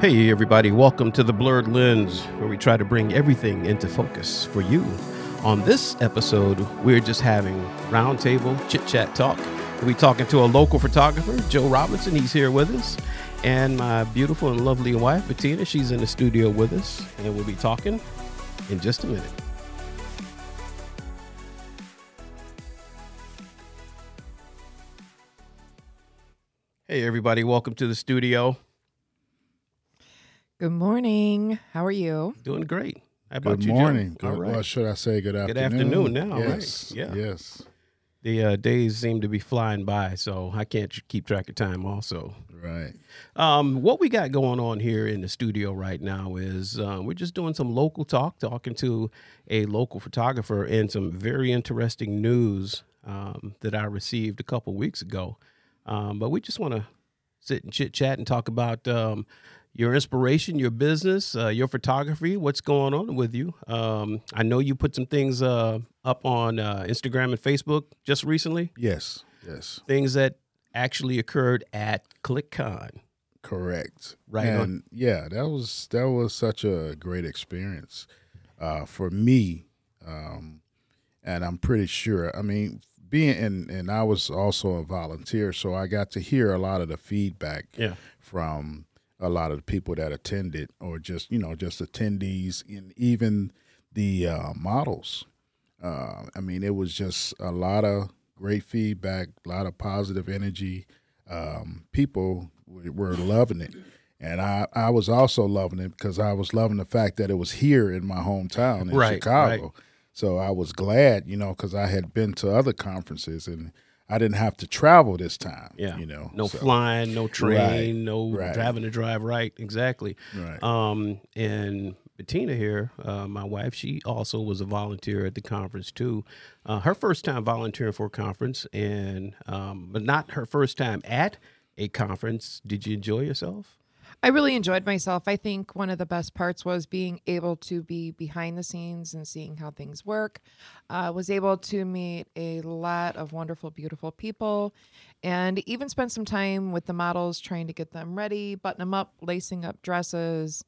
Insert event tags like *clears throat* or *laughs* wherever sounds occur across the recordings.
Hey, everybody, welcome to the Blurred Lens, where we try to bring everything into focus for you. On this episode, we're just having roundtable chit chat talk. We'll be talking to a local photographer, Joe Robinson. He's here with us. And my beautiful and lovely wife, Bettina, she's in the studio with us. And we'll be talking in just a minute. Hey, everybody, welcome to the studio. Good morning. How are you? Doing great. How about Good you, morning. Joe? All Good, right. Well, should I say good afternoon? Good afternoon? afternoon now, right. Yes. Yeah. Yes. The uh, days seem to be flying by, so I can't keep track of time. Also, Right. um, what we got going on here in the studio right now is uh, we're just doing some local talk, talking to a local photographer, and some very interesting news um, that I received a couple weeks ago. Um, but we just want to sit and chit chat and talk about um, your inspiration, your business, uh, your photography, what's going on with you. Um, I know you put some things uh, up on uh, Instagram and Facebook just recently, Yes. Yes. things that actually occurred at ClickCon. Correct. Right on. Yeah, that was that was such a great experience uh, for me, um, and I'm pretty sure. I mean, being and and I was also a volunteer, so I got to hear a lot of the feedback Yeah. from a lot of the people that attended or just you know just attendees and even the uh, models uh, i mean it was just a lot of great feedback a lot of positive energy um, people were loving it and I, I was also loving it because I was loving the fact that it was here in my hometown in Right, Chicago. right. So I was glad, you know, because I had been to other conferences and I didn't have to travel this time. Yeah. you know, No so- flying, no train, Right, no right. driving to drive right. Exactly. Right. Um, and Bettina here, uh, my wife, she also was a volunteer at the conference too. Uh, her first time volunteering for a conference, and um, but not her first time at a conference. Did you enjoy yourself? I really enjoyed myself. I think one of the best parts was being able to be behind the scenes and seeing how things work. I was able to meet a lot of wonderful, beautiful people and even spend some time with the models trying to get them ready, button them up, lacing up dresses,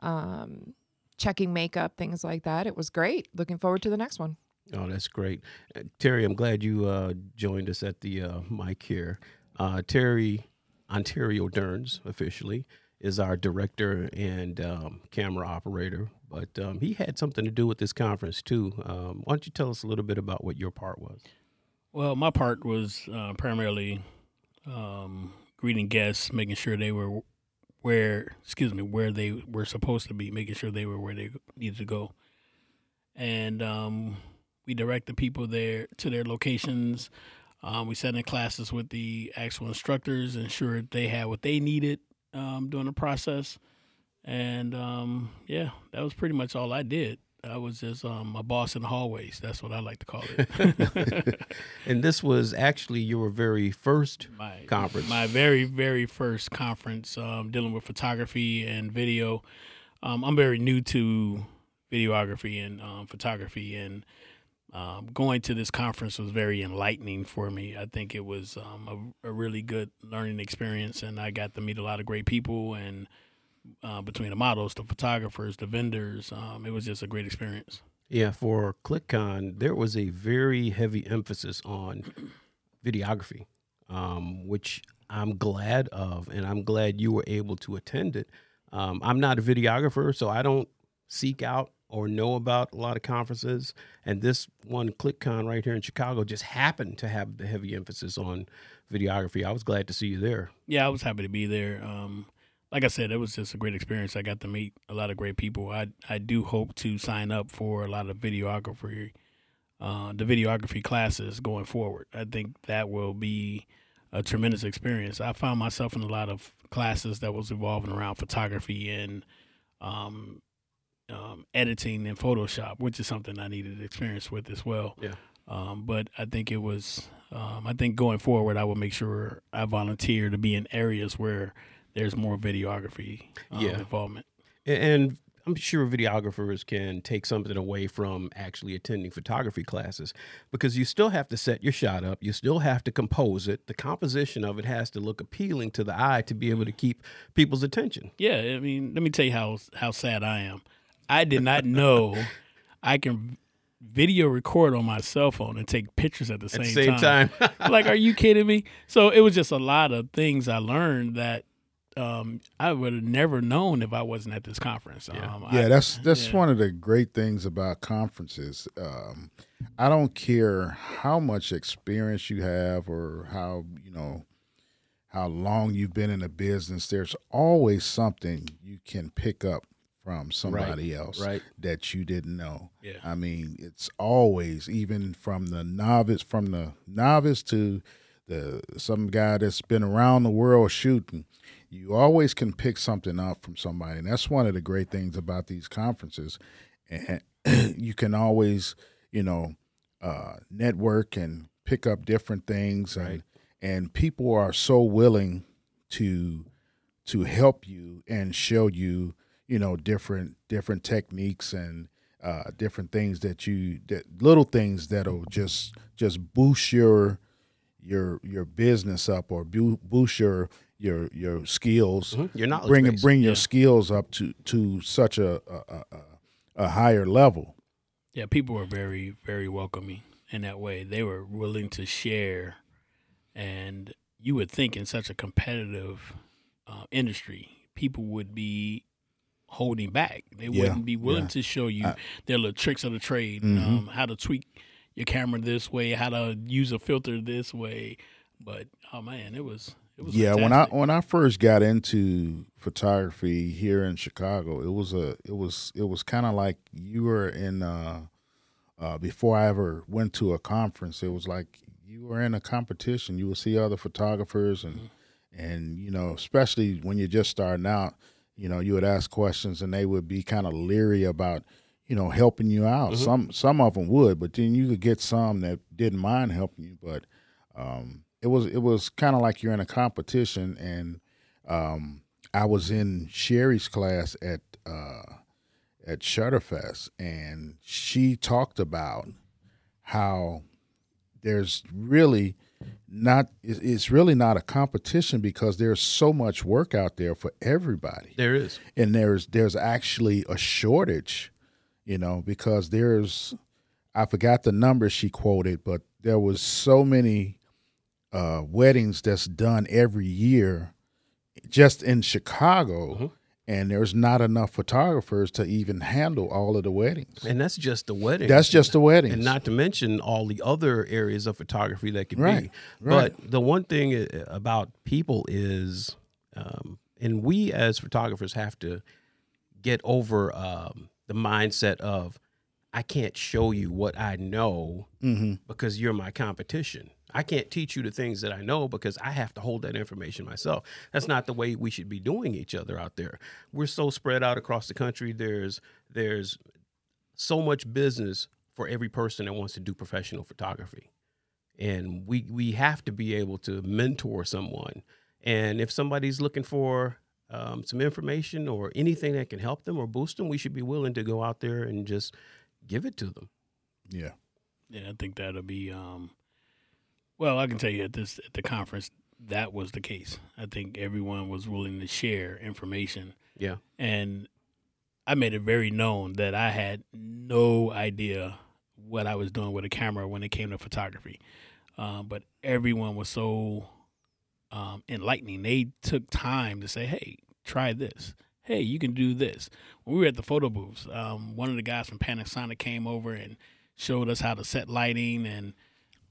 um, checking makeup, things like that. It was great. Looking forward to the next one. Oh, that's great, uh, Terry. I'm glad you uh, joined us at the uh, mic here. Uh, Terry Ontario Durns officially is our director and um, camera operator, but um, he had something to do with this conference too. Um, why don't you tell us a little bit about what your part was? Well, my part was uh, primarily um, greeting guests, making sure they were where, excuse me, where they were supposed to be, making sure they were where they needed to go, and um, we direct the people there to their locations. Um, we sat in classes with the actual instructors, ensured they had what they needed um, during the process, and um, yeah, that was pretty much all I did. I was just um, a boss in the hallways. That's what I like to call it. *laughs* And this was actually your very first my conference. My very very first conference um, dealing with photography and video. Um, I'm very new to videography and um, photography, and um, going to this conference was very enlightening for me. I think it was um, a, a really good learning experience, and I got to meet a lot of great people. And uh, between the models, the photographers, the vendors, um, it was just a great experience. Yeah, for ClickCon, there was a very heavy emphasis on *clears throat* videography, um, which I'm glad of, and I'm glad you were able to attend it. Um, I'm not a videographer, so I don't seek out or know about a lot of conferences, and this one, ClickCon, right here in Chicago, just happened to have the heavy emphasis on videography. I was glad to see you there. yeah, I was happy to be there. Um, like I said, it was just a great experience. I got to meet a lot of great people. I I do hope to sign up for a lot of videography, uh, the videography classes going forward. I think that will be a tremendous experience. I found myself in a lot of classes that was evolving around photography and um, um, editing and Photoshop, which is something I needed experience with as well. Yeah. Um, but I think it was, um, I think going forward, I will make sure I volunteer to be in areas where there's more videography um, Yeah. involvement. And I'm sure videographers can take something away from actually attending photography classes because you still have to set your shot up. You still have to compose it. The composition of it has to look appealing to the eye to be able to keep people's attention. Yeah, I mean, let me tell you how how sad I am. I did not know I can video record on my cell phone and take pictures at the same, At the same time. *laughs* like, are you *laughs* kidding me? So it was just a lot of things I learned that um, I would have never known if I wasn't at this conference. Yeah. Um, Yeah, I- that's that's yeah. one of the great things about conferences. Um, I don't care how much experience you have or how you know how long you've been in a business. There's always something you can pick up from somebody else right. that you didn't know. Yeah. I mean, it's always even from the novice, from the novice to the some guy that's been around the world shooting. You always can pick something up from somebody, and that's one of the great things about these conferences. And *clears throat* you can always, you know, uh, network and pick up different things, and Right. and people are so willing to to help you and show you you know different different techniques and uh, different things that you that little things that'll just just boost your your your business up or boost your your your skills Mhm. Your knowledge bring base. bring your Yeah. skills up to to such a a, a, a a higher level Yeah, people were very, very welcoming in that way. They were willing to share, and you would think in such a competitive uh, industry, people would be holding back. They Yeah, wouldn't be willing yeah. to show you I- their little tricks of the trade, Mhm. um, how to tweak your camera this way, how to use a filter this way. But oh man, it was it was yeah when i when i first got into photography here in chicago it was a it was it was kind of like you were in uh uh before i ever went to a conference it was like you were in a competition you would see other photographers and and you know especially when you're just starting out you know you would ask questions and they would be kind of leery about you know helping you out. Some some of them would but then you could get some that didn't mind helping you but um it was it was kind of like you're in a competition and um I was in Sherry's class at uh at Shutterfest and she talked about how there's really not it's really not a competition because there's so much work out there for everybody There is. and there's there's actually a shortage you know because there's i forgot the number she quoted but there was so many uh weddings that's done every year just in chicago Mhm. And there's not enough photographers to even handle all of the weddings And that's just the wedding. that's just the wedding. and not to mention all the other areas of photography that could Right, be. right. But the one thing about people is, um, and we as photographers have to get over um, the mindset of, I can't show you what I know hmm because you're my competition. I can't teach you the things that I know because I have to hold that information myself. That's not the way we should be doing each other out there. We're so spread out across the country. There's there's so much business for every person that wants to do professional photography. And we we have to be able to mentor someone. And if somebody's looking for um, some information or anything that can help them or boost them, we should be willing to go out there and just give it to them. yeah Yeah, I think that'll be. Um, well, I can tell you at this at the conference that was the case. I think everyone was willing to share information, Yeah. and I made it very known that I had no idea what I was doing with a camera when it came to photography. Um, but everyone was so um, enlightening. They took time to say, "Hey, try this. Hey, you can do this." When we were at the photo booths, um, one of the guys from Panasonic came over and showed us how to set lighting and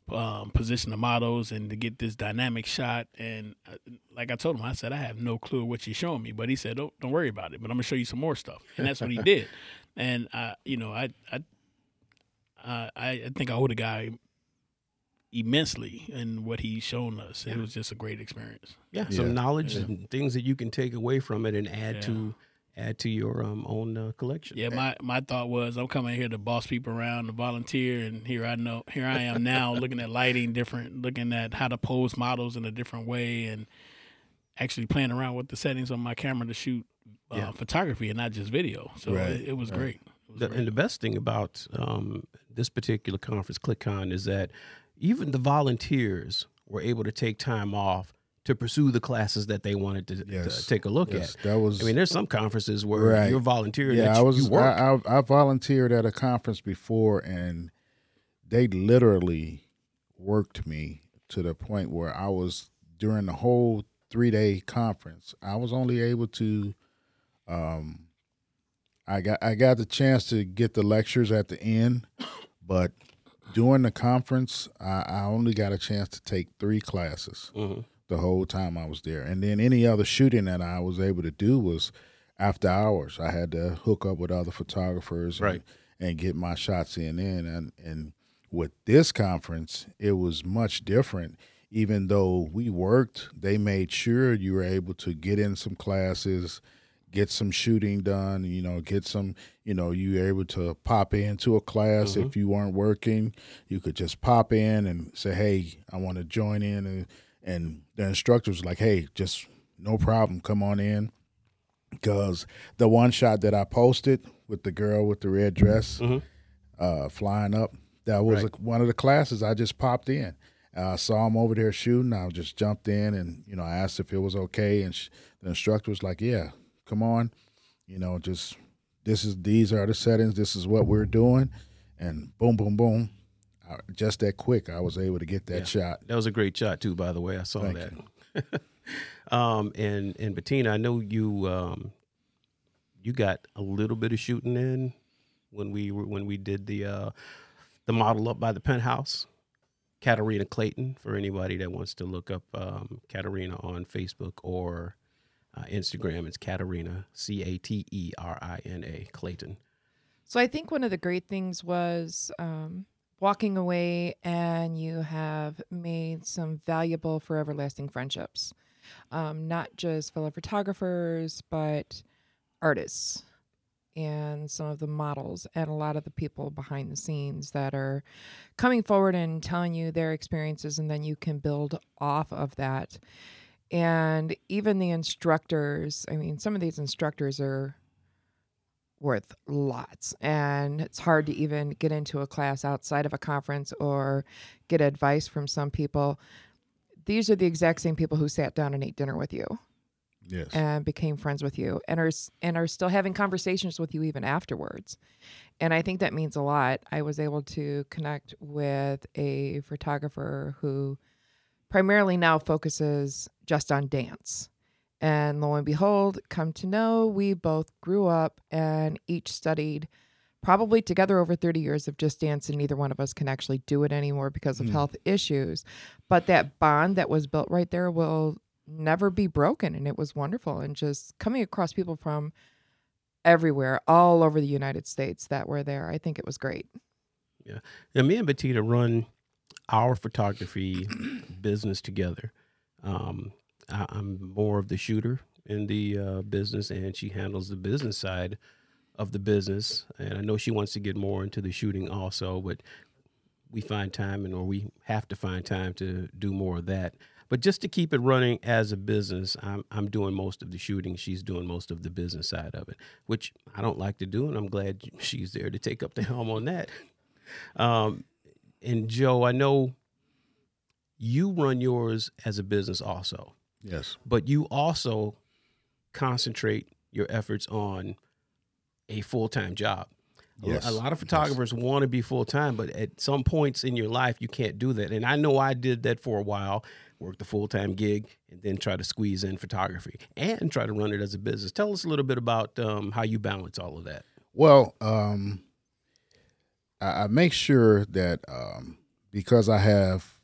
um, position the models and to get this dynamic shot. And uh, like I told him, I said, I have no clue what you're showing me, but he said, don't don't worry about it. But I'm gonna show you some more stuff, and that's what he *laughs* did. And I, you know, I I I, I think I owe the guy immensely in what he's shown us. It was just a great experience. yeah, Yeah. some knowledge Yeah. and things that you can take away from it and add Yeah. to add to your um, own uh, collection. Yeah, my, my thought was I'm coming here to boss people around, to volunteer, and here I know here I am now *laughs* looking at lighting different, looking at how to pose models in a different way, and actually playing around with the settings on my camera to shoot uh, Yeah. photography and not just video. So Right, it, it was right. great. It was The, great. and the best thing about um, this particular conference, ClickCon, is that even the volunteers were able to take time off to pursue the classes that they wanted to, to take a look Yes, at. that was. I mean, there's some conferences where Right. you're volunteering. yeah, I was. I, I, I volunteered at a conference before, and they literally worked me to the point where I was during the whole three day conference. I was only able to. Um, I got I got the chance to get the lectures at the end, but during the conference, I, I only got a chance to take three classes Mhm. the whole time I was there. And then any other shooting that I was able to do was after hours. I had to hook up with other photographers Right. and, and get my shots in in and and with this conference it was much different even though we worked they made sure you were able to get in some classes get some shooting done you know get some you know you were able to pop into a class if you weren't working you could just pop in and say hey i want to join in and and the instructor was like hey just no problem come on in because the one shot that i posted with the girl with the red dress Mhm. uh, flying up that was Right. a, one of the classes i just popped in I saw him over there shooting. I just jumped in and you know I asked if it was okay, and sh- the instructor was like, "Yeah, come on, you know, just this is these are the settings. This is what we're doing," and boom, boom, boom. I, just that quick, I was able to get that Yeah. shot. That was a great shot too, by the way. I saw Thank that. *laughs* um, and and Bettina, I know you um, you got a little bit of shooting in when we were when we did the uh, the model up by the penthouse. Caterina Clayton, for anybody that wants to look up um, Caterina on Facebook or uh, Instagram, it's Caterina C A T E R I N A Clayton. So I think one of the great things was um, walking away and you have made some valuable, forever lasting friendships. Um, not just fellow photographers, but artists and some of the models and a lot of the people behind the scenes that are coming forward and telling you their experiences, and then you can build off of that. And even the instructors, I mean, some of these instructors are worth lots. And it's hard to even get into a class outside of a conference or get advice from some people. These are the exact same people who sat down and ate dinner with you Yes, and became friends with you and are and are still having conversations with you even afterwards. And i think that means a lot. I was able to connect with a photographer who primarily now focuses just on dance. And lo and behold come to know we both grew up and each studied probably together over 30 years of just dance and neither one of us can actually do it anymore because of Mm. health issues. But that bond that was built right there will never be broken and it was wonderful. And just coming across people from everywhere all over the united states that were there i think it was great. Yeah, Now, me and Bettina run our photography business together. Um, I, I'm more of the shooter in the uh, business, and she handles the business side of the business. And I know she wants to get more into the shooting also, but we find time, and or we have to find time to do more of that. But just to keep it running as a business, I'm I'm doing most of the shooting. She's doing most of the business side of it, which I don't like to do, and I'm glad she's there to take up the helm on that. Um, and Joe, I know you run yours as a business also, yes, but you also concentrate your efforts on a full time job. A- Yes, A lot of yes. photographers want to be full time, but at some points in your life, you can't do that. And I know I did that for a while, worked a full time gig, and then try to squeeze in photography and try to run it as a business. Tell us a little bit about um, how you balance all of that. Well, um, I, I make sure that um, because I have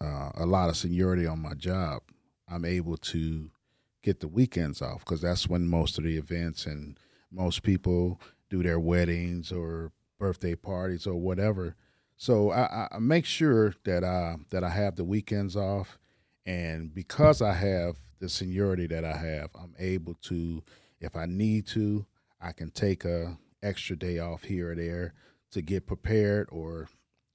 uh, a lot of seniority on my job, I'm able to get the weekends off because that's when most of the events and most people do their weddings or birthday parties or whatever. So I, I- make sure that I that I have the weekends off, and because I have the seniority that I have, I'm able to, if I need to, I can take a extra day off here or there to get prepared, or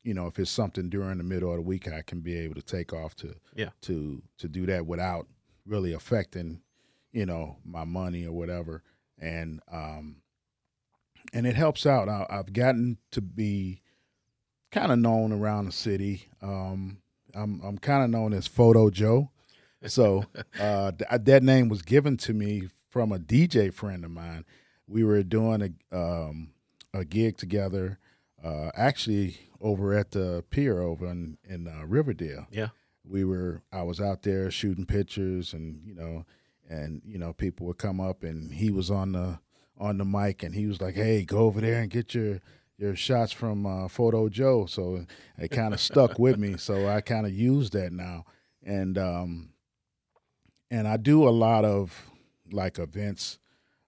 you know, if it's something during the middle of the week, I can be able to take off to Yeah. to to do that without really affecting, you know, my money or whatever. And um, and it helps out. I, I've gotten to be kind of known around the city. Um, I'm I'm kind of known as Photo Joe. So *laughs* uh, th- that name was given to me from a DJ friend of mine. We were doing a um, a gig together, uh, actually over at the pier over in in uh, Riverdale. Yeah. we were. I was out there shooting pictures, and you know, and you know, people would come up, and he was on the on the mic, and he was like, "Hey, go over there and get your." Your shots from uh, Photo Joe, so it *laughs* kind of stuck with me. So I kind of use that now, and um, and I do a lot of like events,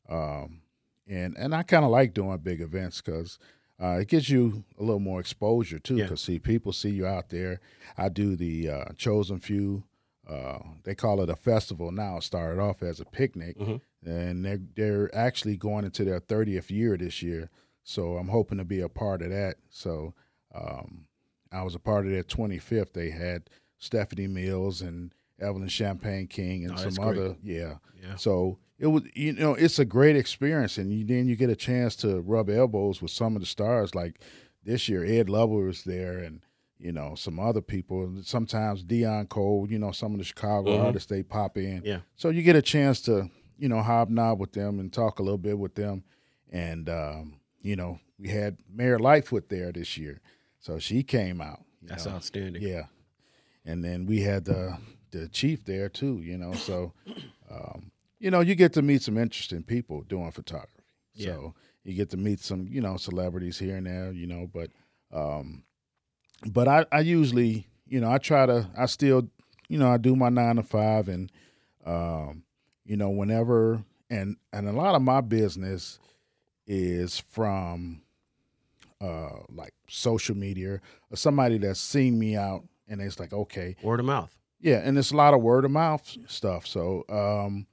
um, and and I kind of like doing big events because uh, it gives you a little more exposure too. Yeah. Because see, people see you out there. I do the uh, chosen few. Uh, they call it a festival now. It started off as a picnic, Mhm. and they're they're actually going into their thirtieth year this year. So I'm hoping to be a part of that. So um, I was a part of their 25th. They had Stephanie Mills and Evelyn Champagne King and Oh, some other yeah. Yeah. So it was you know it's a great experience, and you, then you get a chance to rub elbows with some of the stars. Like this year, Ed Lover was there, and you know some other people. Sometimes Dion Cole, you know some of the Chicago Mhm. artists they pop in. Yeah. So you get a chance to you know hobnob with them and talk a little bit with them, and um, you know we had Mayor Lightfoot there this year, so she came out. That's know. outstanding. Yeah, and then we had the the chief there too. You know, so um, you know you get to meet some interesting people doing photography. Yeah. So you get to meet some you know celebrities here and there. You know, but um, but I I usually you know I try to I still you know I do my nine to five and um, you know whenever and and a lot of my business is from uh like social media or somebody that's seen me out and it's like okay Word of mouth. yeah and it's a lot of word of mouth stuff so um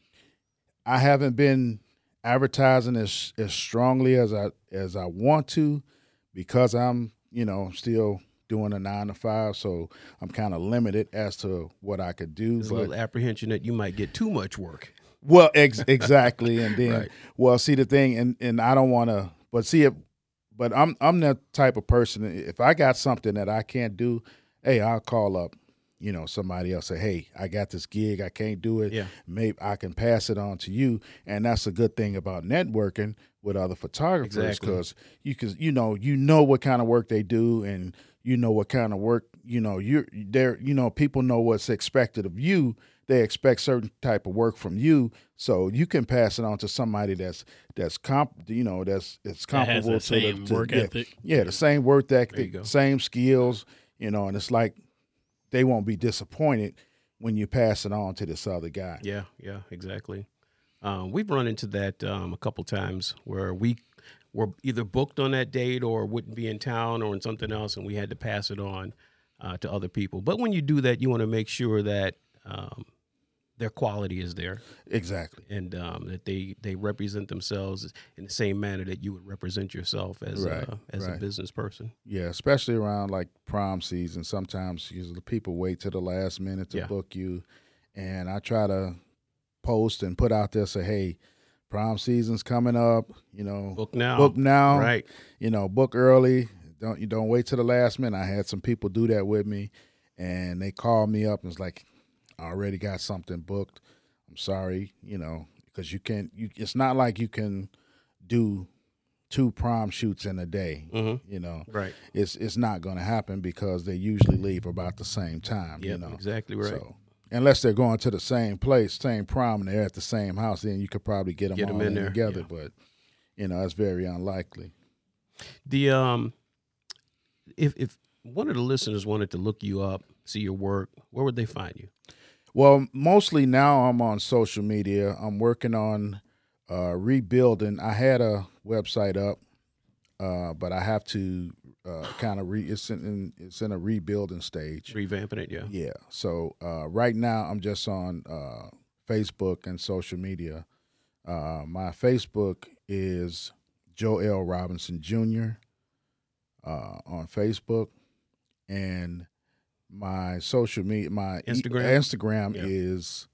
i haven't been advertising as as strongly as i as i want to because i'm you know still doing a nine to five so i'm kind of limited as to what i could do There's a little apprehension that you might get too much work. well, ex- exactly, and then Right. well, see the thing, and and I don't want to, but see it, but I'm I'm that type of person. If I got something that I can't do, hey, I'll call up, you know, somebody else. Say, hey, I got this gig, I can't do it. Yeah. maybe I can pass it on to you, and that's a good thing about networking with other photographers Exactly. because you can, you know, you know what kind of work they do, and you know what kind of work, you know, you're there. You know, people know what's expected of you they expect certain type of work from you so you can pass it on to somebody that's that's comp you know that's it's That has comparable the to same the to- work yeah, ethic. yeah the same work ethic same skills you know and it's like they won't be disappointed when you pass it on to this other guy Yeah, yeah, exactly. Um, we've run into that um, a couple times where we were either booked on that date or wouldn't be in town or in something else, and we had to pass it on uh, to other people. But when you do that, you want to make sure that um, their quality is there exactly and um, that they they represent themselves in the same manner that you would represent yourself as Right, a, as a business person. yeah especially around like prom season sometimes usually people wait to the last minute to Yeah. book you and i try to post and put out there say hey prom season's coming up you know Book now, book now right? you know, book early. Don't you don't wait to the last minute. I had some people do that with me, and they called me up and was like, "I already got something booked. I'm sorry, you know, because you can't. You it's not like you can do two prom shoots in a day. Mm-hmm. You know, Right. it's it's not going to happen because they usually leave about the same time. Yeah, you know, exactly right. so unless they're going to the same place, same prom, and they're at the same house, then you could probably get them Get all in in there, together. yeah. But you know, that's very unlikely. The um, if if one of the listeners wanted to look you up, see your work, where would they find you? Well, mostly now I'm on social media. I'm working on uh, rebuilding. I had a website up, uh, but I have to uh, kind of re. It's in, it's in a rebuilding stage. Revamping it, yeah. Yeah. So uh, right now I'm just on uh, Facebook and social media. Uh, my Facebook is Joe L. Robinson Jr. Uh, on Facebook, and my social media, my e- Instagram? Instagram Yeah. is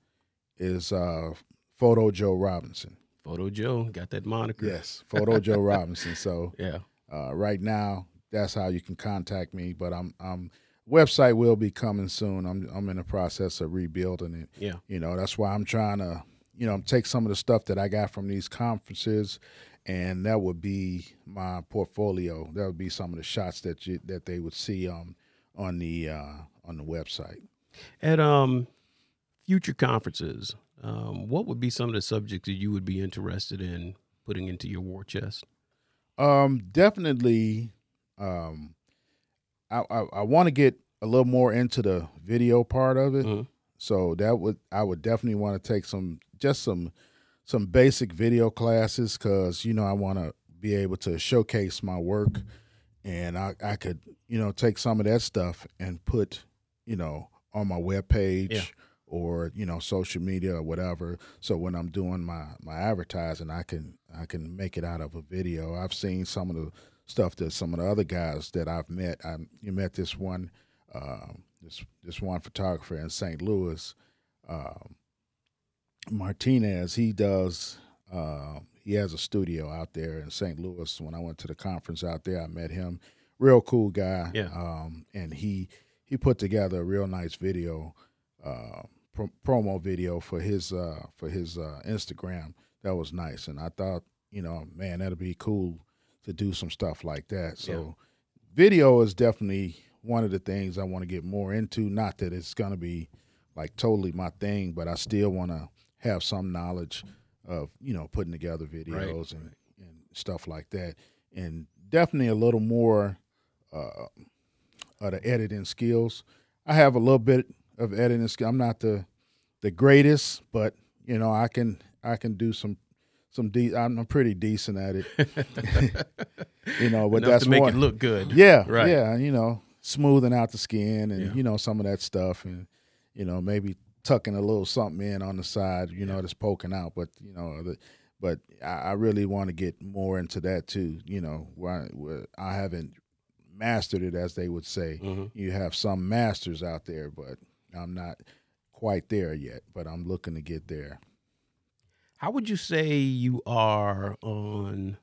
is uh, Photo Joe Robinson. Photo Joe got that moniker. Yes, Photo Joe *laughs* Robinson. So Yeah. uh, right now, that's how you can contact me. But I'm, I'm website will be coming soon. I'm, I'm in the process of rebuilding it. Yeah. You know, that's why I'm trying to, you know, take some of the stuff that I got from these conferences, and that would be my portfolio. That would be some of the shots that you that they would see um on the uh, on the website. At um future conferences, um, what would be some of the subjects that you would be interested in putting into your war chest? Um, definitely. Um, I I, I want to get a little more into the video part of it. Mhm. So that would I would definitely want to take some just some some basic video classes because you know I want to be able to showcase my work, and I I could you know take some of that stuff and put you know on my web page. Yeah. Or you know, social media or whatever. So when I'm doing my my advertising, I can I can make it out of a video. I've seen some of the stuff that some of the other guys that I've met. I you met this one, um, this this one photographer in St. Louis, um, Martinez. He does. Uh, he has a studio out there in St. Louis. When I went to the conference out there, I met him. Real cool guy. Yeah. Um, and he he put together a real nice video, uh, pro- promo video for his uh, for his uh, Instagram. That was nice, and I thought, you know, man, that'd be cool to do some stuff like that. So, video is definitely one of the things I want to get more into. Not that it's gonna be like totally my thing, but I still want to have some knowledge of you know putting together videos and, and stuff like that, and definitely a little more uh, of the editing skills. I have a little bit of editing skill. I'm not the the greatest, but you know I can I can do some some de- I'm pretty decent at it. *laughs* you know, but Enough that's to make one- it look good. yeah, Right. yeah, you know, smoothing out the skin and Yeah. you know some of that stuff, and you know maybe tucking a little something in on the side, you know, that's poking out. But you know, the, but I, I really want to get more into that too. You know, where I, where I haven't mastered it, as they would say. Mhm. You have some masters out there, but I'm not quite there yet. But I'm looking to get there. How would you say you are on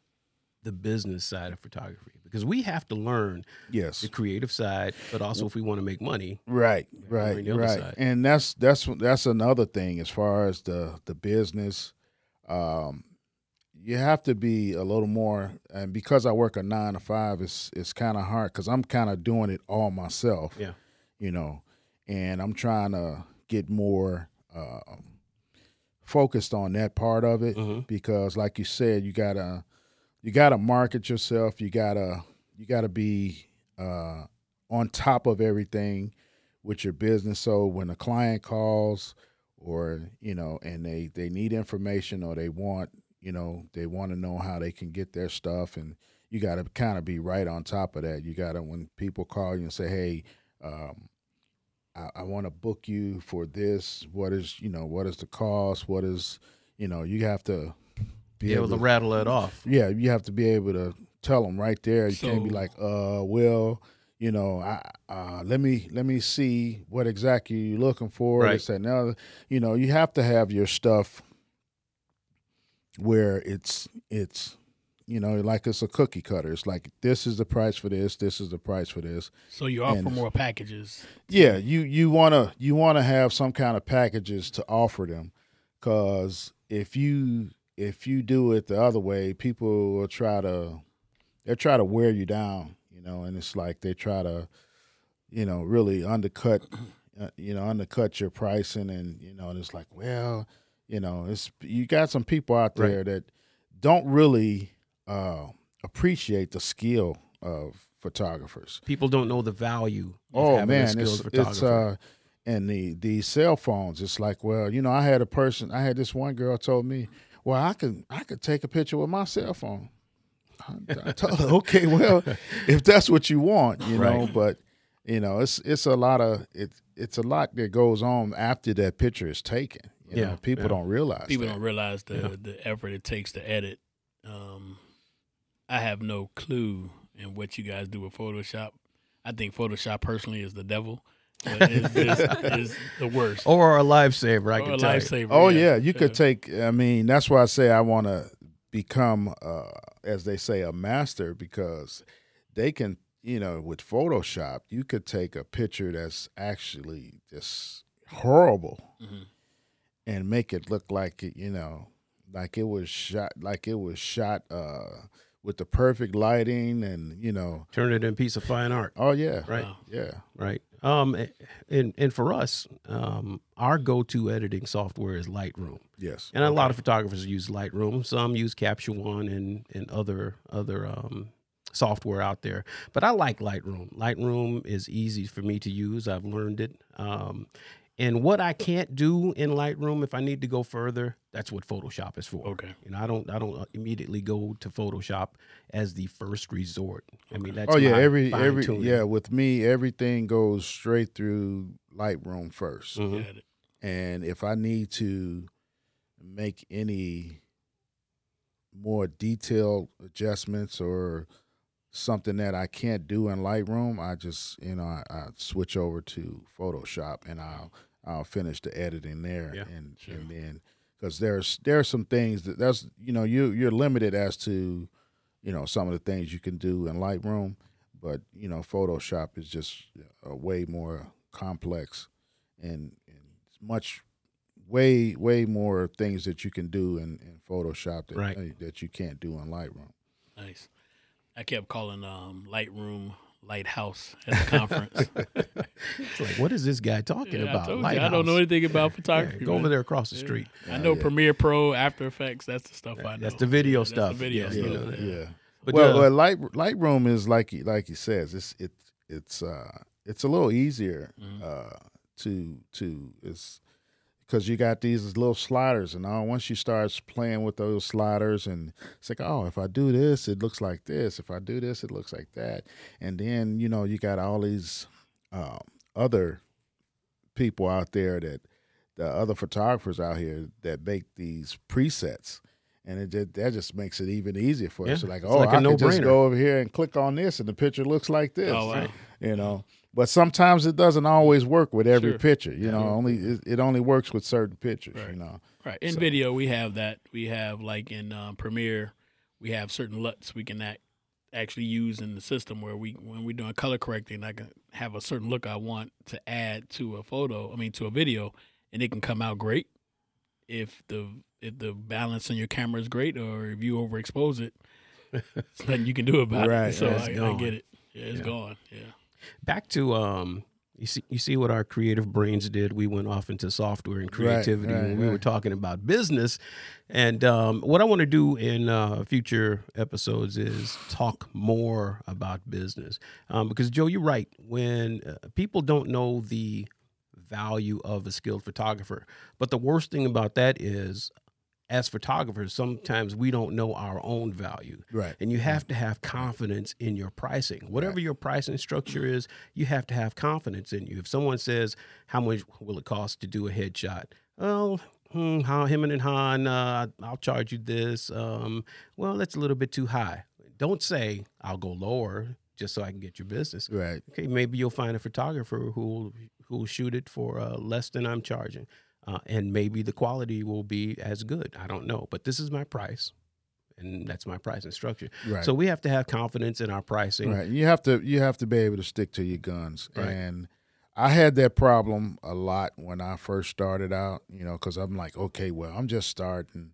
the business side of photography? Because we have to learn Yes, the creative side, but also if we want to make money. Right, right, right. side. And that's that's that's another thing as far as the the business. Um, you have to be a little more, and because I work a nine to five, it's it's kind of hard because I'm kind of doing it all myself. Yeah. you know, and I'm trying to get more um, focused on that part of it Mhm. because, like you said, you gotta you gotta market yourself. You gotta you gotta be uh, on top of everything with your business. So when a client calls, or you know, and they they need information or they want you know they want to know how they can get their stuff, and you got to kind of be right on top of that. You got to when people call you and say, hey. Um, I, I want to book you for this. What is you know what is the cost? What is you know you have to Be able to rattle it off. yeah, you have to be able to tell them right there. You can't be like, uh, well, you know, I, uh, let me let me see what exactly you're looking for. Right. This, that, and the other. You know, you have to have your stuff where it's it's you know like it's a cookie cutter. It's like this is the price for this. This is the price for this. So you offer And- more packages. Yeah, you you wanna you wanna have some kind of packages to offer them, because if you if you do it the other way, people will try to they'll try to wear you down, you know, and it's like they try to, you know, really undercut, uh, you know, undercut your pricing, and you know, and it's like, well, you know, it's you got some people out Right. there that don't really uh, appreciate the skill of photographers. People don't know the value. Of Oh man, skilled it's, photographer. it's uh, and the the cell phones. It's like, well, you know, I had a person. I had this one girl told me, well, I could I could take a picture with my cell phone. I, I told her, okay, well, if that's what you want, you know, but you know, it's it's a lot of it. It's a lot that goes on after that picture is taken. You Yeah, know, people yeah. don't realize. People that. don't realize the Yeah. the effort it takes to edit. Um, I have no clue in what you guys do with Photoshop. I think Photoshop personally is the devil. But is, is, is the worst. *laughs* or a lifesaver. I Or can a tell you. lifesaver. Oh yeah, you could take. I mean, that's why I say I want to become, uh, as they say, a master because they can. You know, with Photoshop, you could take a picture that's actually just horrible Mhm. and make it look like it. You know, like it was shot, like it was shot uh, with the perfect lighting, and you know, Turn it into a piece of fine art. oh yeah, Right. Wow. yeah, Right. Um, and and for us, um, our go-to editing software is Lightroom, yes, and a lot of photographers use Lightroom. Some use Capture One and and other other um, software out there. But I like Lightroom. Lightroom is easy for me to use. I've learned it. Um, and what I can't do in Lightroom, if I need to go further, that's what Photoshop is for. Okay. You know, I don't I don't immediately go to Photoshop as the first resort. I mean, that's oh yeah, my every every fine-tuning. yeah. With me, everything goes straight through Lightroom 1st Mhm. And if I need to make any more detailed adjustments or something that I can't do in Lightroom, I just you know I, I switch over to Photoshop and I'll I'll finish the editing there Yeah, and sure. and then because there's there are some things that that's you know you you're limited as to you know some of the things you can do in Lightroom, but you know Photoshop is just a way more complex and, and much way way more things that you can do in, in Photoshop that Right. that you can't do in Lightroom. Nice. I kept calling um, Lightroom Lighthouse at the conference. *laughs* It's like, what is this guy talking Yeah, I, about? told you, I don't know anything about Yeah, photography. go over there across the Yeah. street. I know yeah. Premiere Pro, After Effects. That's the stuff I know. That's the video Yeah, that's stuff. The video Yeah, stuff. you know yeah. But well, uh, well, Light Lightroom is like he like he says, it's it it's uh it's a little easier Mhm. uh to to it's because you got these little sliders and all. Once you start playing with those sliders, and it's like, oh, if I do this, it looks like this. If I do this, it looks like that. And then you know you got all these um, other people out there that the other photographers out here that make these presets. And it just, that just makes it even easier for us. Yeah, Like, oh, like I can just go over here and click on this, and the picture looks like this Oh, wow. you know but sometimes it doesn't always work with every Sure. picture you know only it, it only works with certain pictures Right. you know Right. In So- video, we have that. We have like in um, Premiere, we have certain LUTs we can act, actually use in the system where we when we're doing color correcting, I can have a certain look I want to add to a photo. I mean to a video, and it can come out great if the if the balance on your camera is great, or if you overexpose it, *laughs* there's nothing you can do about Right, it. So I, I get it. Yeah, it's Yeah. gone. Yeah. Back to um you see you see what our creative brains did? We went off into software and creativity right, when we were talking about business. And um, what i want to do in uh, future episodes is talk more about business. Um, because joe you're right. When uh, people don't know the value of a skilled photographer but the worst thing about that is as photographers sometimes we don't know our own value right and you have to have confidence in your pricing. Whatever your pricing structure is, you have to have confidence in you. If someone says, "How much will it cost to do a headshot?" Oh, hmm, how him and Han, uh, I'll charge you this. Um, well, that's a little bit too high. Don't say I'll go lower just so I can get your business. right Okay, maybe you'll find a photographer who who'll shoot it for uh, less than I'm charging, uh, and maybe the quality will be as good. I don't know, but this is my price, and that's my pricing structure. right So we have to have confidence in our pricing. right you have to you have to be able to stick to your guns Right. and i had that problem a lot when i first started out you know because i'm like okay well i'm just starting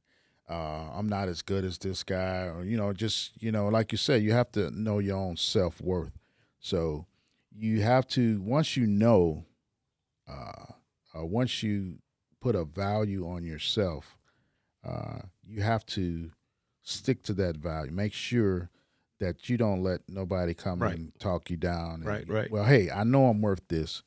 uh, i'm not as good as this guy or you know just you know like you said you have to know your own self-worth so you have to once you know uh, uh, once you put a value on yourself uh, you have to stick to that value make sure that you don't let nobody come Right. and talk you down and, Right, right. well hey i know i'm worth this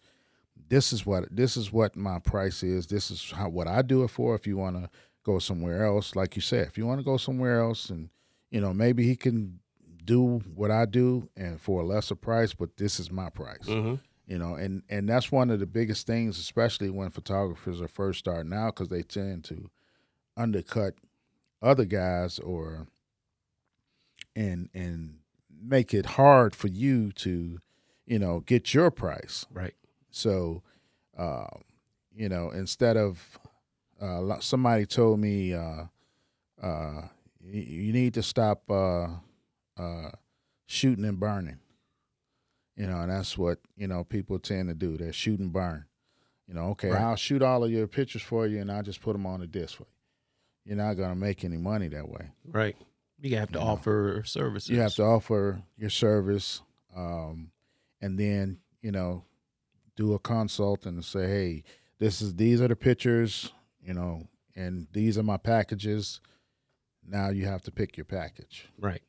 this is what this is what my price is this is how what i do it for if you want to go somewhere else like you said if you want to go somewhere else and you know maybe he can do what i do and for a lesser price but this is my price Mhm. You know and and that's one of the biggest things especially when photographers are first starting out because they tend to undercut other guys or and and make it hard for you to you know get your price Right. So, uh, you know, instead of uh, somebody told me uh, uh, you, you need to stop uh, uh, shooting and burning. You know, and that's what you know people tend to do. They shoot and burn. You know, okay, Right. I'll shoot all of your pictures for you, and I'll just put them on a disc for you. You're not gonna make any money that way. Right. You have to You know. offer services. You have to offer your service, um, and then you know, do a consult and say, hey, this is these are the pictures, you know, and these are my packages. Now you have to pick your package. Right.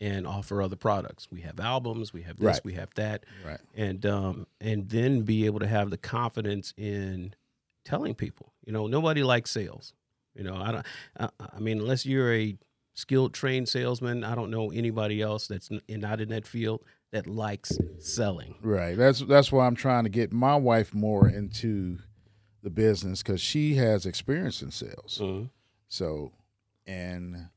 And offer other products. We have albums, we have this, Right. we have that. right? And um and then be able to have the confidence in telling people. You know, nobody likes sales. You know, I don't I, I mean unless you're a skilled trained salesman, I don't know anybody else that's not in that field that likes selling. Right. That's that's why I'm trying to get my wife more into the business because she has experience in sales. Mhm. So, and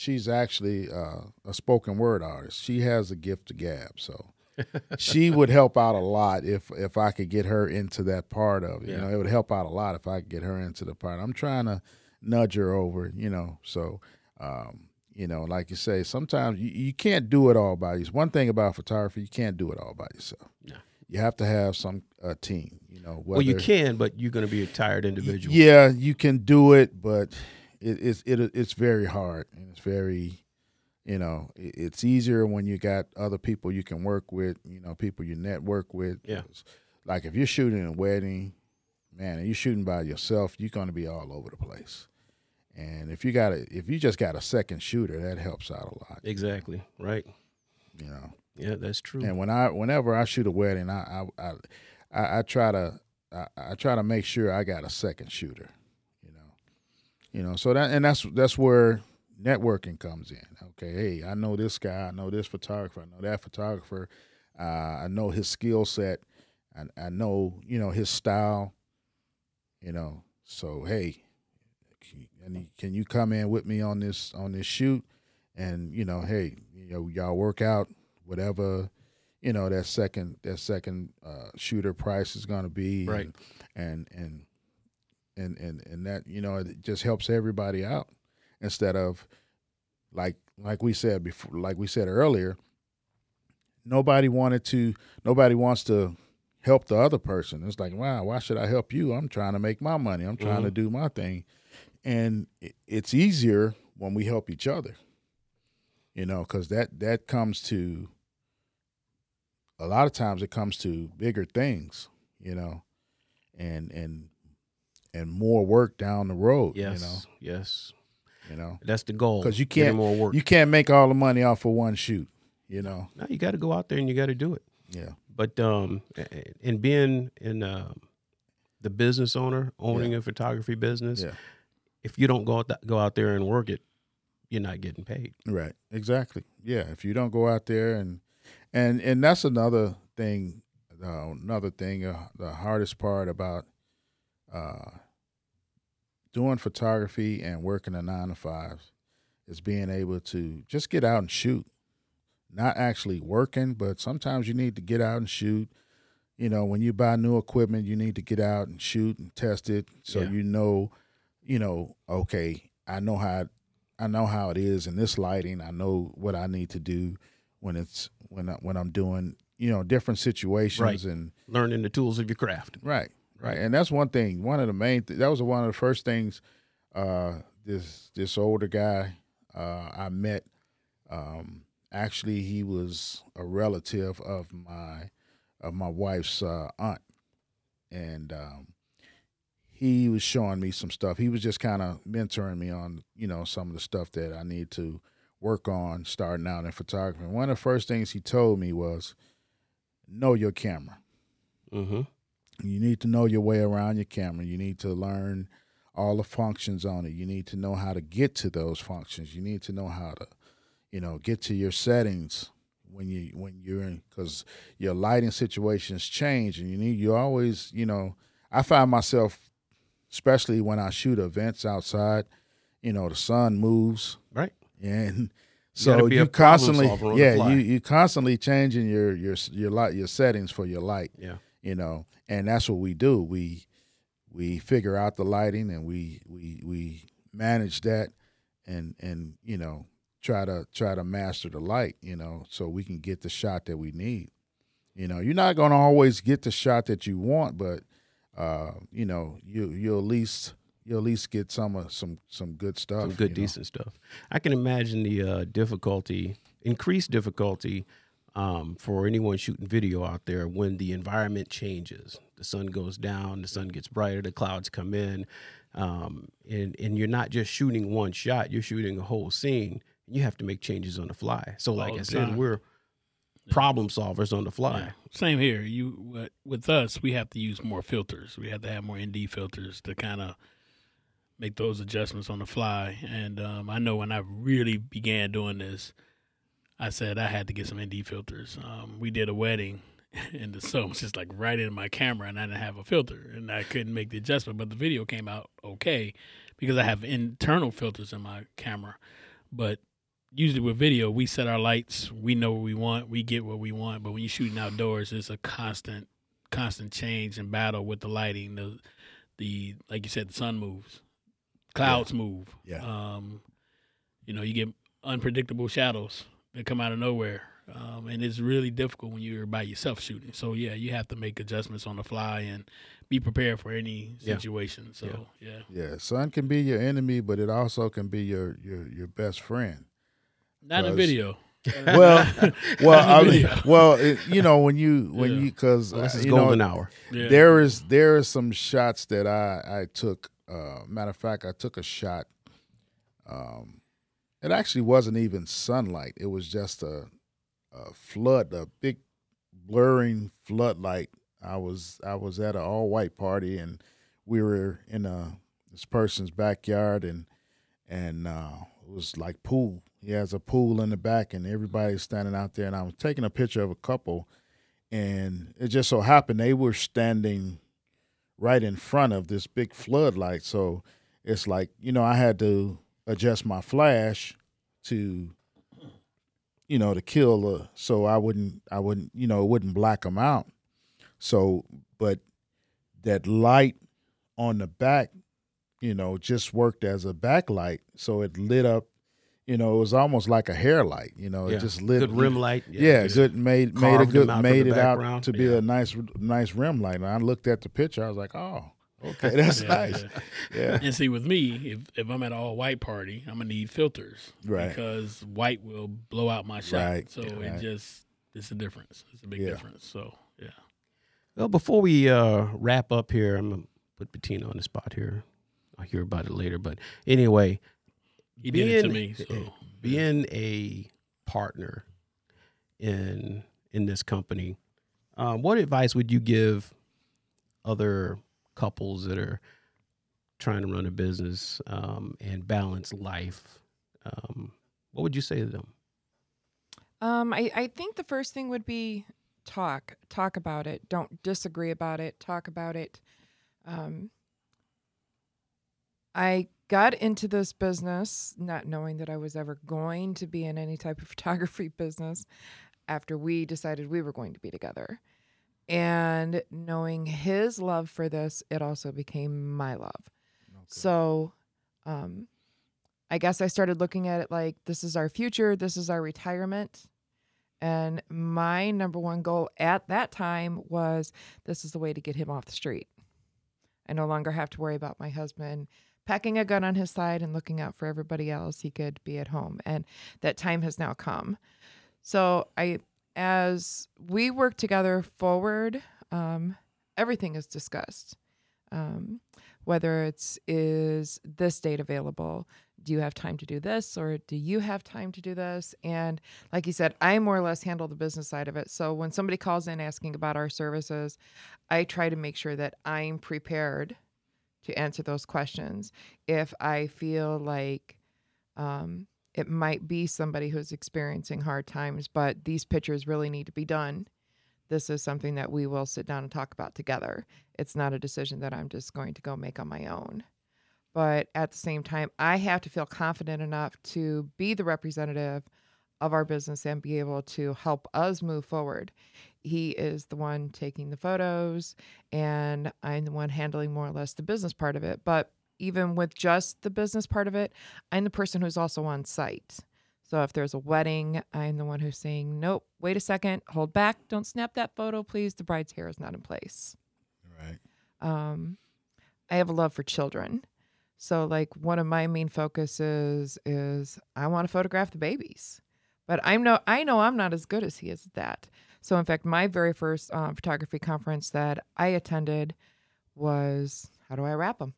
she's actually uh, a spoken word artist. She has a gift to gab. So, *laughs* she would help out a lot if if I could get her into that part of it. You know, it would help out a lot if I could get her into the part. I'm trying to nudge her over. You know, so. Um, you know, like you say, sometimes you, you can't do it all by yourself. One thing about photography, you can't do it all by yourself. No. You have to have some a team. You know, Well, you can, but you're going to be a tired individual. yeah, you can do it, but it, it's it, it's very hard and it's very, you know, it, it's easier when you got other people you can work with. You know, people you network with. Yeah. Like if you're shooting a wedding, man, and you're shooting by yourself, you're going to be all over the place. And if you got a, if you just got a second shooter, that helps out a lot. Exactly. Right. You know. Yeah, that's true. And when I whenever I shoot a wedding, I I I, I, I try to I, I try to make sure I got a second shooter. You know. So that and that's that's where networking comes in. Okay, hey, I know this guy, I know this photographer, I know that photographer, uh, I know his skill set, I, I know you know his style. You know, so hey, can you- and you- can you come in with me on this on this shoot? And you know, hey, you know, y'all work out whatever you know that second that second uh, shooter price is going to be Right. and and and and and and that you know it just helps everybody out instead of like like we said before like we said earlier nobody wanted to nobody wants to help the other person. It's like wow why should i help you? I'm trying to make my money. I'm trying to mm-hmm. do my thing. And it's easier when we help each other you know because that that comes to a lot of times it comes to bigger things you know and and and more work down the road yes. you know Yes. you know That's the goal. 'Cause you can't- more work. you can't make all the money off of one shoot you know no, you got to go out there and you got to do it. yeah But um, and being in uh, the business owner, owning a photography business, Yeah. if you don't go out th- go out there and work it, you're not getting paid. Right. Exactly. Yeah. If you don't go out there and and and that's another thing. Uh, another thing. Uh, the hardest part about uh, doing photography and working a nine to five is being able to just get out and shoot. Not actually working, but sometimes you need to get out and shoot. You know, when you buy new equipment, you need to get out and shoot and test it so Yeah. you know, you know, okay, I know how I know how it is in this lighting. I know what I need to do when it's when I, when I'm doing you know different situations Right. and Learning the tools of your craft. right right and that's one thing. One of the main th- that was one of the first things. Uh, this this older guy uh, I met. Um, actually, he was a relative of my of my wife's uh, aunt, and um, he was showing me some stuff. He was just kind of mentoring me on, you know, some of the stuff that I need to work on starting out in photography. One of the first things he told me was, know your camera. Mm-hmm. You need to know your way around your camera. You need to learn all the functions on it. You need to know how to get to those functions. You need to know how to, you know, get to your settings when you when you're in because your lighting situations change and you need you always you know I find myself especially when I shoot events outside, you know, the sun moves Right. and so a you constantly solver on the yeah you you constantly changing your your your light your settings for your light Yeah. You know, and that's what we do. We we figure out the lighting and we we we manage that and and you know try to try to master the light, you know, so we can get the shot that we need. You know, you're not going to always get the shot that you want, but uh, you know, you you at least you at least get some uh, some some good stuff, some good you know? decent stuff. I can imagine the uh, difficulty, increased difficulty um, for anyone shooting video out there when the environment changes. The sun goes down, the sun gets brighter, the clouds come in, um, and and you're not just shooting one shot; you're shooting a whole scene. You have to make changes on the fly. So, like All I said, time. we're problem solvers on the fly. Yeah. Same here. You with us, we have to use more filters. We have to have more ND filters to kind of make those adjustments on the fly. And um, I know when I really began doing this, I said I had to get some ND filters. Um, we did a wedding, *laughs* and the sun was just like right in my camera, and I didn't have a filter, and I couldn't make the adjustment. But the video came out okay because I have internal filters in my camera. But usually with video, we set our lights, we know what we want, we get what we want. But when you're shooting outdoors, it's a constant, constant change and battle with the lighting. The, the like you said, the sun moves, clouds move. Yeah. Um, you know, you get unpredictable shadows that come out of nowhere. Um, and it's really difficult when you're by yourself shooting. So yeah, you have to make adjustments on the fly and be prepared for any Yeah. situation. So yeah. Yeah, sun can be your enemy, but it also can be your your your best friend. not in video. *laughs* Well, well, I mean, well, it, you know when you when Yeah. you because This is you know golden hour. Yeah. there is there is some shots that I I took. Uh, matter of fact, I took a shot. Um, it actually wasn't even sunlight. It was just a, a flood, a big blurring floodlight. I was I was at an all white party and we were in a this person's backyard and and uh, it was like pool. He has a pool in the back and everybody's standing out there and I was taking a picture of a couple and it just so happened they were standing right in front of this big floodlight. So it's like you know I had to adjust my flash to you know to kill the so I wouldn't I wouldn't you know it wouldn't black them out. So but that light on the back, you know, just worked as a backlight, so it lit up. You know, it was almost like a hair light. You know, Yeah. it just lit Good rim light. yeah, just good made made a good made it out to be Yeah. a nice nice rim light. And I looked at the picture, I was like, oh, okay, *laughs* that's Yeah, nice. yeah. Yeah, And see, with me, if if I'm at an all white party, I'm gonna need filters, Right. Because white will blow out my shot. Right, So right. it just it's a difference. It's a big Yeah. difference. So yeah. Well, before we uh, wrap up here, I'm gonna put Bettina on the spot here. I'll hear about it later, but anyway, He did it to Being- me. So being a partner in in this company, um, what advice would you give other couples that are trying to run a business um, and balance life? Um, what would you say to them? Um, I, I think the first thing would be talk. Talk about it. Don't disagree about it. Talk about it. Um, I got into this business not knowing that I was ever going to be in any type of *laughs* photography business after we decided we were going to be together. And knowing his love for this, it also became my love. So, um, I guess I started looking at it like this is our future, this is our retirement. And my number one goal at that time was this is the way to get him off the street. I no longer have to worry about my husband packing a gun on his side and looking out for everybody else. He could be at home. And that time has now come. So I as we work together forward, um, everything is discussed. Um, whether it's is this date available? Do you have time to do this or do you have time to do this? And like you said i more or less handle the business side of it. So when somebody calls in asking about our services i try to make sure that i'm prepared to answer those questions. If i feel like um, it might be somebody who's experiencing hard times but these pictures really need to be done. This is something that we will sit down and talk about together. It's not a decision that i'm just going to go make on my own. But at the same time i have to feel confident enough to be the representative of our business and be able to help us move forward. He is the one taking the photos, and I'm the one handling more or less the business part of it. But even with just the business part of it, I'm the person who's also on site. So if there's a wedding, I'm the one who's saying, nope, wait a second, hold back, don't snap that photo, please. The bride's hair is not in place. Right. Um, I have a love for children. So like one of my main focuses is I want to photograph the babies. But I'm no I know I'm not as good as he is at that. So in fact, my very first um, photography conference that I attended was how do I wrap them?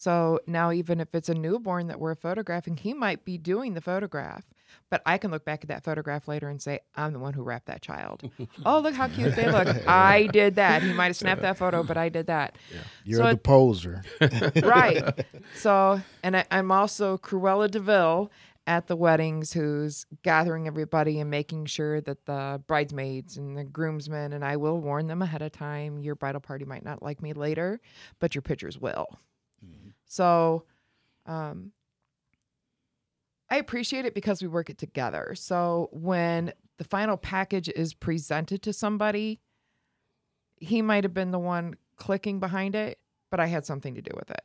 So now, even if it's a newborn that we're photographing, he might be doing the photograph, but I can look back at that photograph later and say, I'm the one who wrapped that child. *laughs* oh, look how cute they look. *laughs* I did that. He might have snapped that photo, but I did that. You're So the it- poser. *laughs* right. So, and I, I'm also Cruella de Vil at the weddings who's gathering everybody and making sure that the bridesmaids and the groomsmen, and I will warn them ahead of time your bridal party might not like me later, but your pictures will. So, um, I appreciate it because we work it together. So when the final package is presented to somebody, he might have been the one clicking behind it, but I had something to do with it.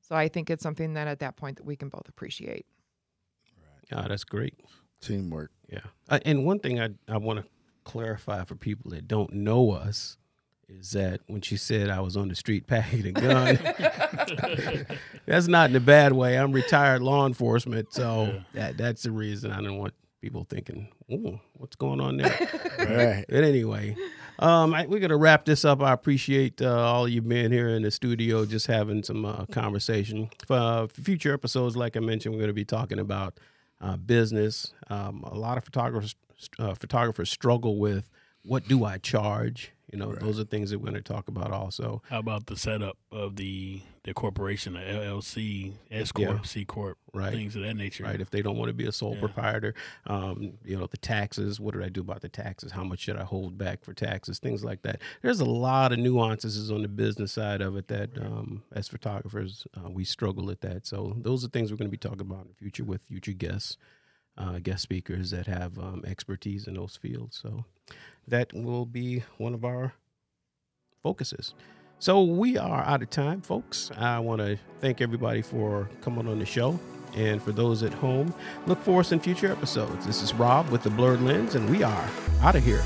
So I think it's something that at that point that we can both appreciate. Ah, that's great. Teamwork. Yeah. Uh, and one thing I, I want to clarify for people that don't know us is that when she said I was on the street *laughs* packing a gun, *laughs* that's not in a bad way. I'm retired law enforcement, so that that's the reason I don't want people thinking, "Oh, what's going on there?" *laughs* Right. But anyway, um, I, we're gonna wrap this up. I appreciate uh, all you being here in the studio, just having some uh, conversation. For uh, future episodes, like I mentioned, we're gonna be talking about uh, business. Um, a lot of photographers uh, photographers struggle with what do I charge. You know, those are things that we're going to talk about also. How about the setup of the the corporation, the LLC, S Yeah. C corp, Right. things of that nature. Right, if they don't want to be a sole Yeah. proprietor, um, you know the taxes. What did I do about the taxes? How much should I hold back for taxes? Things like that. There's a lot of nuances on the business side of it that, um, as photographers, uh, we struggle at that. So those are things we're going to be talking about in the future with future guests, uh, guest speakers that have um, expertise in those fields. So that will be one of our focuses. So we are out of time, folks. I want to thank everybody for coming on the show. And for those at home, look for us in future episodes. This is Rob with the Blurred Lens, and we are out of here.